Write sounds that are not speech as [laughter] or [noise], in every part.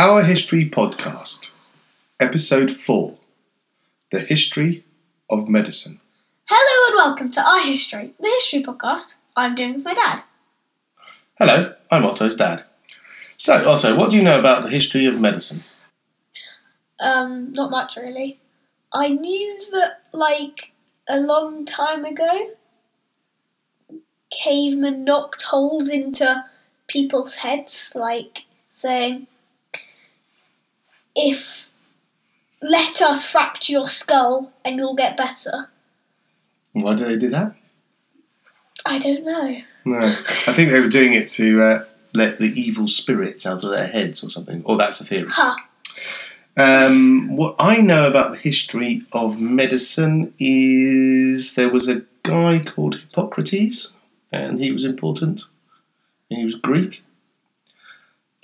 Our History Podcast, Episode 4 The History of Medicine. Hello and welcome to Our History, the history podcast I'm doing with my dad. Hello, I'm Otto's dad. So, Otto, what do you know about the history of medicine? Um, not much really. I knew that, like, a long time ago, cavemen knocked holes into people's heads, like saying, if let us fracture your skull and you'll get better. Why do they do that? I don't know. No, I think they were doing it to uh, let the evil spirits out of their heads or something. Or that's a theory. Ha. Um, what I know about the history of medicine is there was a guy called Hippocrates, and he was important. And he was Greek.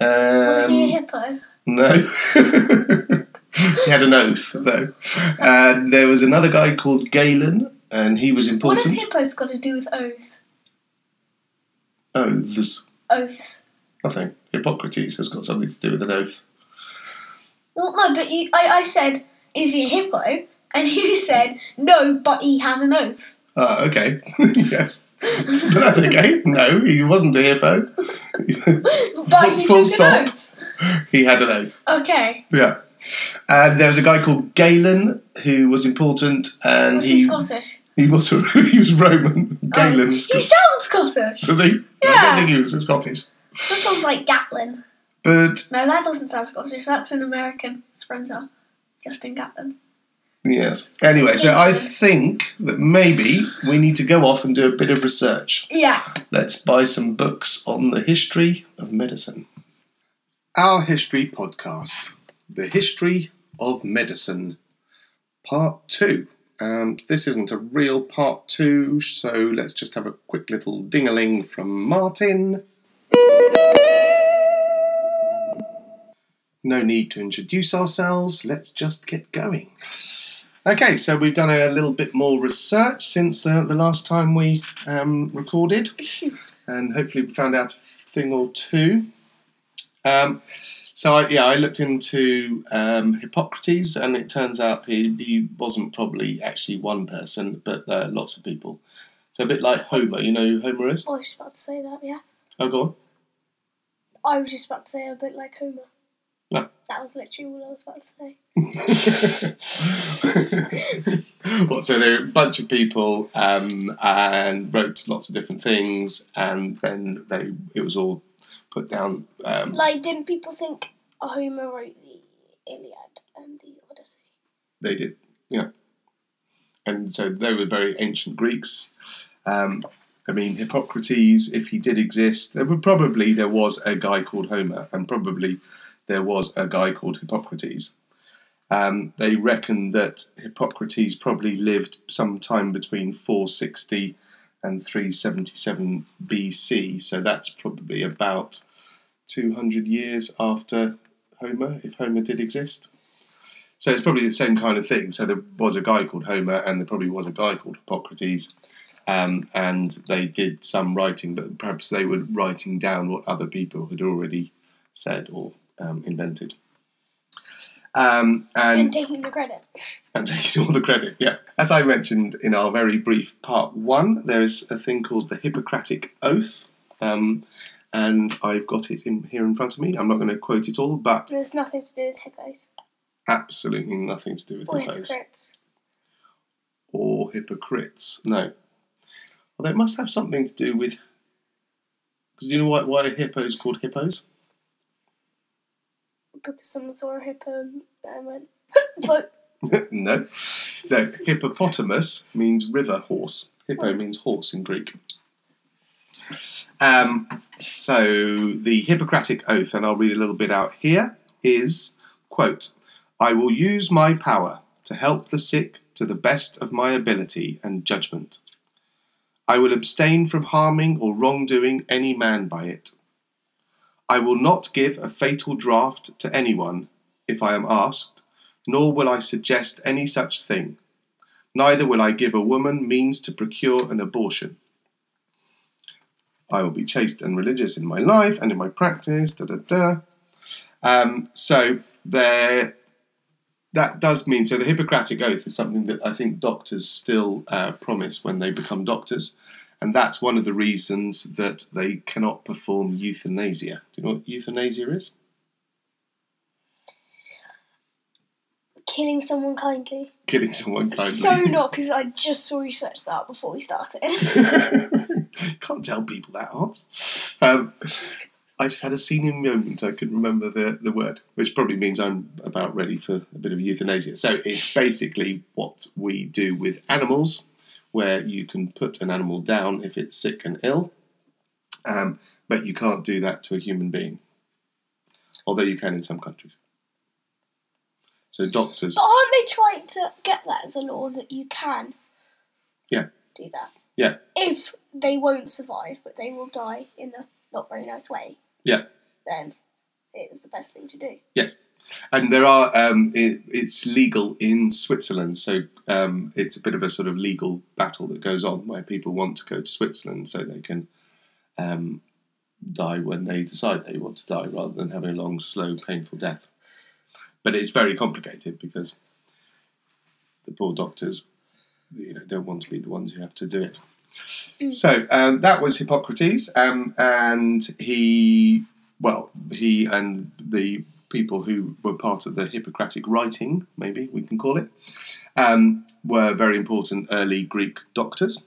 Um, Was he a hippo? No. he had an oath, though. And there was another guy called Galen, and he was important. What have hippos got to do with oaths? Oaths. Oaths. Nothing. Hippocrates has got something to do with an oath. Well, no, but you, I, I said, is he a hippo? And [laughs] you said, no, but he has an oath. Ah, okay. [laughs] yes. But that's okay. No, he wasn't a hippo. [laughs] But he Full took stop. oath. [laughs] He had an oath. Okay. Yeah. And there was a guy called Galen who was important, and Was he, he Scottish? [laughs] he was he was Roman. Oh, Galen. Oh, he sounds Scottish. Does he? I Yeah. don't think he was Scottish. That sounds like Gatlin. But No, that doesn't sound Scottish. That's an American sprinter. Justin Gatlin. yes. Anyway, so I think that maybe we need to go off and do a bit of research. Yeah. Let's buy some books on the history of medicine. Our History Podcast The History of Medicine, Part 2. And this isn't a real part 2, so let's just have a quick little ding-a-ling from Martin. No need to introduce ourselves, let's just get going. Okay, so we've done a little bit more research since uh, the last time we um, recorded [laughs] and hopefully we found out a thing or two. Um, so I, yeah, I looked into um, Hippocrates, and it turns out he, he wasn't probably actually one person, but uh, lots of people. So a bit like Homer. You know who Homer is? I was just about to say that, yeah. Oh, go on. I was just about to say a bit like Homer. No. That was literally all I was about to say. [laughs] well, so there were a bunch of people um, and wrote lots of different things, and then they it was all put down. Um, Like, didn't people think Homer wrote the Iliad and the Odyssey? They did, yeah. And so they were very ancient Greeks. Um, I mean, Hippocrates, if he did exist, there would probably there was a guy called Homer, and probably there was a guy called Hippocrates. Um, they reckon that Hippocrates probably lived sometime between 460 and 377 BC, so that's probably about 200 years after Homer, if Homer did exist. So it's probably the same kind of thing. So there was a guy called Homer, and there probably was a guy called Hippocrates, um, and they did some writing, but perhaps they were writing down what other people had already said or um, invented. Um, And and, taking the credit. and taking all the credit, yeah. As I mentioned in our very brief part one, there is a thing called the Hippocratic Oath, um, and I've got it in here in front of me. I'm not going to quote it all, but There's nothing to do with hippos. absolutely nothing to do with Or hippos. hypocrites. or hypocrites. No. Although it must have something to do with. Because you know why, why a hippo is called hippos? Because someone saw a hippo and and went, [laughs] but [laughs] no. No, hippopotamus means river horse. Hippo means horse in Greek. Um, so the Hippocratic Oath, and I'll read a little bit out here, is quote, I will use my power to help the sick to the best of my ability and judgment. I will abstain from harming or wrongdoing any man by it. I will not give a fatal draught to anyone if I am asked, nor will I suggest any such thing. Neither will I give a woman means to procure an abortion. I will be chaste and religious in my life and in my practice. Da da da. Um, so there, that does mean so the Hippocratic Oath is something that I think doctors still uh, promise when they become doctors, and that's one of the reasons that they cannot perform euthanasia. Do you know what euthanasia is? Killing someone kindly. Killing someone kindly. So not because I just saw you search that before we started. [laughs] Can't tell people that, Art. Um, I just had a senior moment. I couldn't remember the, the word, which probably means I'm about ready for a bit of euthanasia. So it's basically what we do with animals, where you can put an animal down if it's sick and ill, um, but you can't do that to a human being. Although you can in some countries. So doctors. but aren't they trying to get that as a law that you can Yeah. do that? Yeah. If they won't survive, but they will die in a not very nice way, Yeah. then it was the best thing to do. Yes, and there are. Um, it, it's legal in Switzerland, so um, it's a bit of a sort of legal battle that goes on where people want to go to Switzerland so they can um, die when they decide they want to die, rather than having a long, slow, painful death. But it's very complicated because the poor doctors, you know, don't want to be the ones who have to do it. So um, that was Hippocrates, um, and he, well, he and the people who were part of the Hippocratic writing, maybe we can call it, um, were very important early Greek doctors.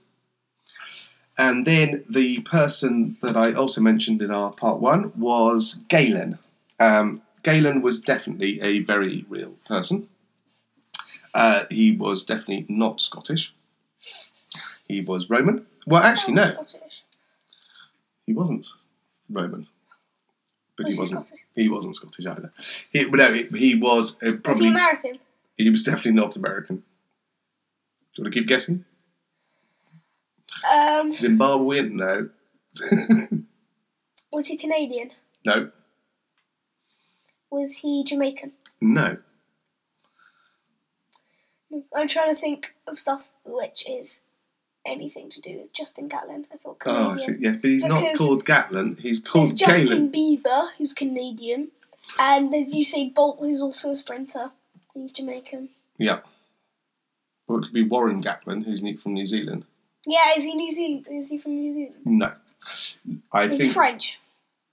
And then the person that I also mentioned in our part one was Galen. Um, Galen was definitely a very real person. Uh, he was definitely not Scottish. He was Roman. Well, actually, no, Scottish. he wasn't Roman. But Was he wasn't. Scottish? He wasn't Scottish either. He, no, he, he was uh, Was he probably. American? He was definitely not American. Do you want to keep guessing? Um, Zimbabwean? No. [laughs] was he Canadian? no. Was he Jamaican? No. I'm trying to think of stuff which is anything to do with Justin Gatlin. I thought Oh, I see. Yes, but he's not called Gatlin. He's There's called Justin Galen. Bieber, who's Canadian, and there's Usain Bolt, who's also a sprinter. He's Jamaican. Yeah. Or it could be Warren Gatland, who's from New Zealand. Yeah, is he New Zealand? Is he from New Zealand? No. I He's think French.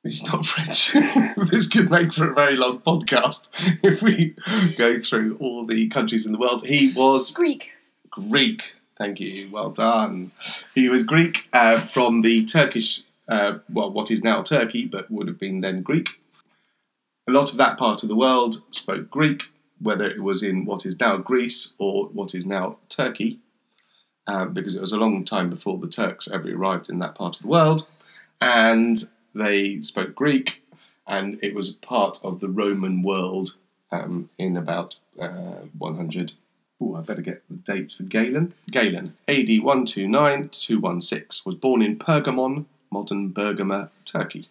He's not French. [laughs] this could make for a very long podcast [laughs] if we go through all the countries in the world. He was Greek. Greek. Thank you. Well done. He was Greek uh, from the Turkish, uh, well, what is now Turkey, but would have been then Greek. A lot of that part of the world spoke Greek, whether it was in what is now Greece or what is now Turkey, um, because it was a long time before the Turks ever arrived in that part of the world. And they spoke Greek, and it was part of the Roman world um, in about uh, 100. I better get the dates for Galen. Galen, AD 129 216, was born in Pergamon, modern Bergama, Turkey.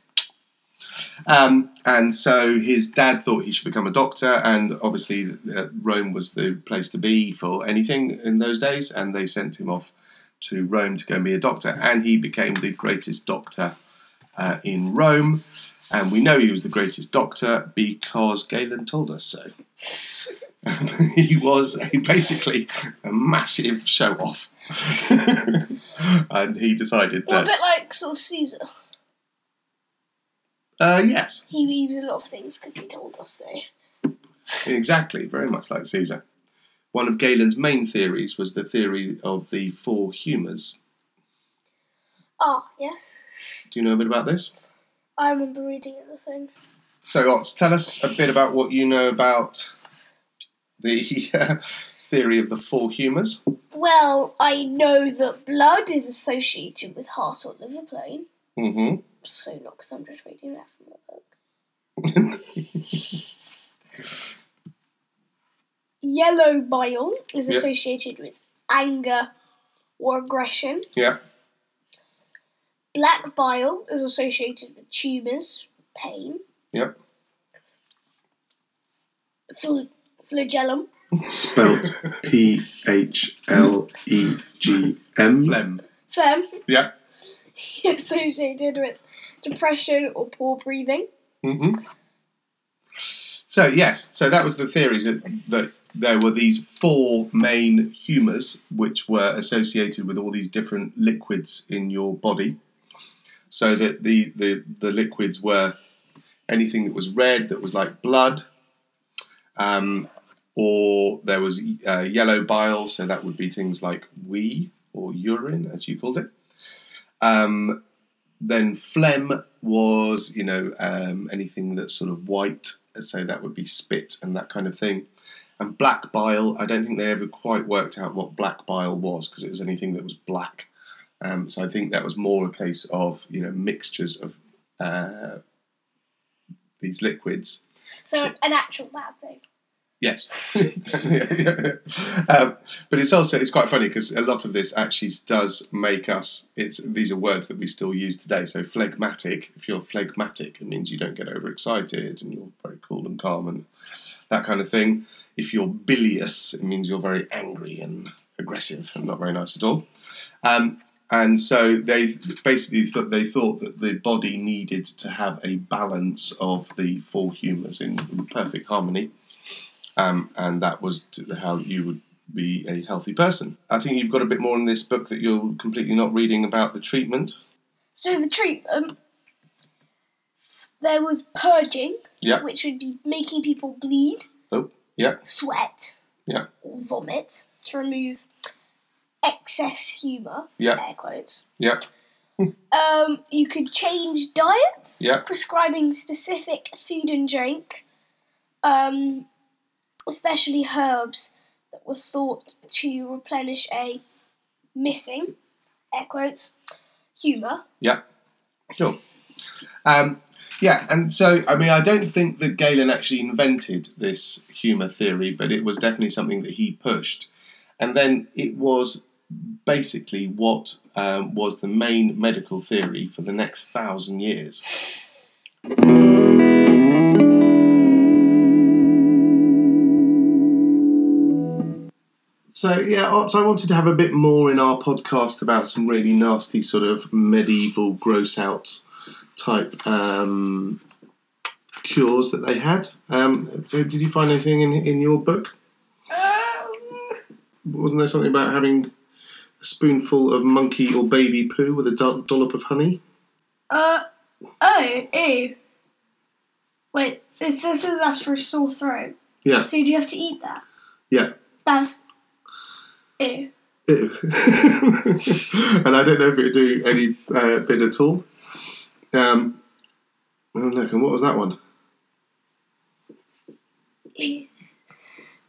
Um, and so his dad thought he should become a doctor, and obviously uh, Rome was the place to be for anything in those days, and they sent him off to Rome to go and be a doctor, and he became the greatest doctor uh, in Rome. And we know he was the greatest doctor because Galen told us so. [laughs] he was a, basically a massive show off. [laughs] and he decided Well, a bit like sort of Caesar. Uh, yes, He used a lot of things because he told us so. exactly, very much like Caesar. One of Galen's main theories was the theory of the four humours. Ah, yes. Do you know a bit about this? I remember reading it, the thing. So, Ots, tell us a bit about what you know about the [laughs] uh, theory of the four humours. Well, I know that blood is associated with heart or liver plane. hmm So not because I'm just reading that from a book. [laughs] Yellow bile is Yeah. associated with anger or aggression. Yeah. Black bile is associated with tumours, pain. Yep. Flagellum. Spelt P H L E G M. Phlegm. Phlegm Yeah. [laughs] associated with depression or poor breathing. hmm So yes, so that was the theories that, that there were these four main humours which were associated with all these different liquids in your body. So that the, the, the liquids were anything that was red, that was like blood, um, or there was uh, yellow bile, so that would be things like wee or urine, as you called it. Um, then phlegm was, you know, um, anything that's sort of white, so that would be spit and that kind of thing. And black bile, I don't think they ever quite worked out what black bile was because it was anything that was black. Um, so I think that was more a case of, you know, mixtures of uh, these liquids. So an actual bad thing. Yes, [laughs] um, but it's also it's quite funny because a lot of this actually does make us. It's these are words that we still use today. So phlegmatic. If you're phlegmatic, it means you don't get overexcited and you're very cool and calm and that kind of thing. If you're bilious, it means you're very angry and aggressive and not very nice at all. Um, and so they basically thought they thought that the body needed to have a balance of the four humours in, in perfect harmony um, and that was how you would be a healthy person. I think you've got a bit more in this book that you're completely not reading about the treatment. So the treatment, there was purging, Yeah. which would be making people bleed, Oh, yeah, sweat, yeah, or vomit to remove excess humour. Yeah. Air quotes. yeah, [laughs] Um, you could change diets, Yeah. prescribing specific food and drink, um, especially herbs that were thought to replenish a missing, air quotes, humour. yeah. Sure. Um, yeah, and so I mean, I don't think that Galen actually invented this humour theory, but it was definitely something that he pushed, and then it was basically what um, was the main medical theory for the next thousand years. So yeah, so I wanted to have a bit more in our podcast about some really nasty sort of medieval gross out type um, cures that they had. Um, did you find anything in in your book? Um, Wasn't there something about having a spoonful of monkey or baby poo with a do- dollop of honey? uh, oh, ew. Wait, it says that that's for a sore throat. Yeah, So do you have to eat that? yeah. That's ew. Ew. [laughs] and I don't know if it would do any uh, bit at all. Um, oh, look, and what was that one?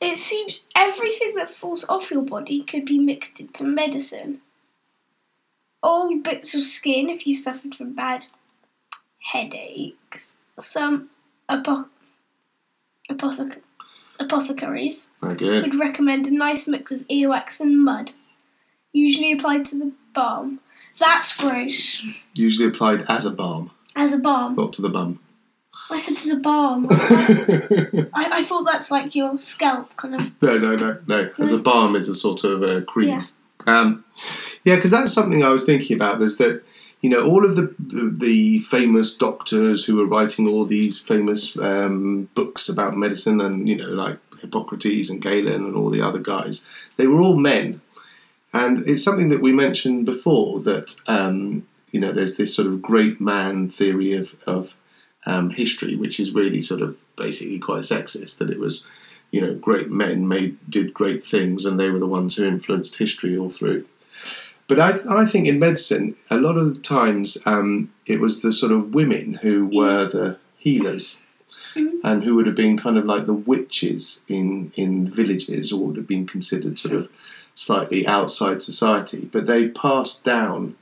It seems everything that falls off your body could be mixed into medicine. Old bits of skin if you suffered from bad headaches. Some apo- apothec- apothecaries Very good. would recommend a nice mix of earwax and mud, usually applied to the balm. That's gross. Usually applied as a balm, As a balm. not to the bum. I said to the balm. I, [laughs] I thought that's like your scalp kind of. No, no, no, no. As a balm is a sort of uh, cream. Yeah. Um, yeah, because that's something I was thinking about. Was that you know all of the the, the famous doctors who were writing all these famous um, books about medicine, and you know like Hippocrates and Galen and all the other guys, they were all men, and it's something that we mentioned before that um, you know there's this sort of great man theory of of um, history, which is really sort of basically quite sexist. That it was you know, great men made did great things, and they were the ones who influenced history all through. But I, I think in medicine, a lot of the times um, it was the sort of women who were the healers, and who would have been kind of like the witches in in villages, or would have been considered sort of slightly outside society. But they passed down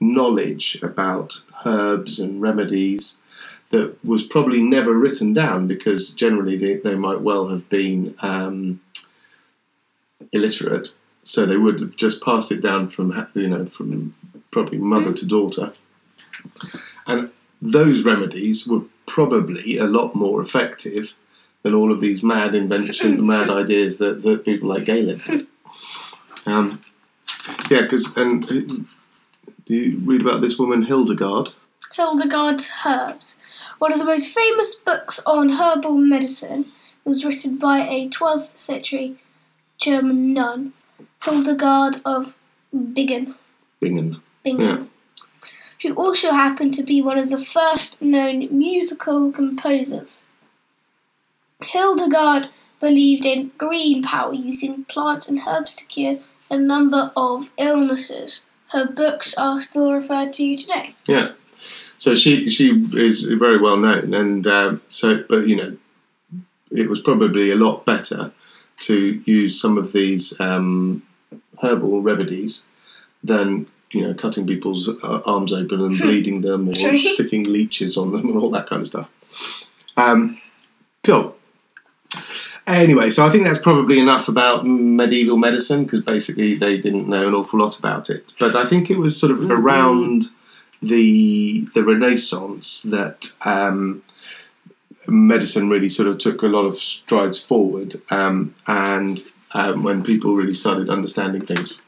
knowledge about herbs and remedies that was probably never written down because generally they, they might well have been um, illiterate, so they would have just passed it down from you know from probably mother to daughter, and those remedies were probably a lot more effective than all of these mad inventions, [laughs] mad ideas that, that people like Galen had. Um, yeah, because and uh, do you read about this woman Hildegard? Hildegard's herbs. One of the most famous books on herbal medicine was written by a 12th century German nun, Hildegard of Bingen, Bingen. Bingen who also happened to be one of the first known musical composers. Hildegard believed in green power using plants and herbs to cure a number of illnesses. Her books are still referred to today. Yeah. So she she is very well known, and um, so but you know, it was probably a lot better to use some of these um, herbal remedies than you know cutting people's uh, arms open and bleeding them or [laughs] sticking leeches on them and all that kind of stuff. Um, cool. Anyway, so I think that's probably enough about medieval medicine because basically they didn't know an awful lot about it. But I think it was sort of around the the Renaissance that um, medicine really sort of took a lot of strides forward, um, and um, when people really started understanding things.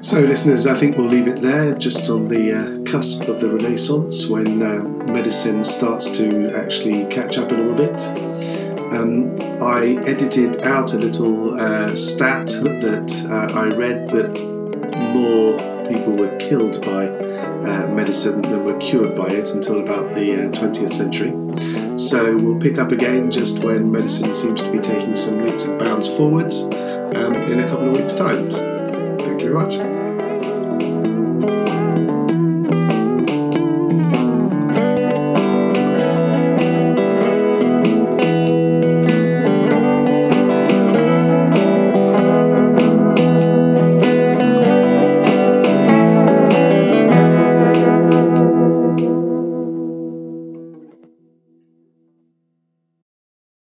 So, listeners, I think we'll leave it there, just on the uh, cusp of the Renaissance when uh, medicine starts to actually catch up a little bit. Um, I edited out a little uh, stat that uh, I read that more people were killed by uh, medicine than were cured by it until about the uh, 20th century. So, we'll pick up again just when medicine seems to be taking some leaps and bounds forwards um, in a couple of weeks' time. Thank you very much.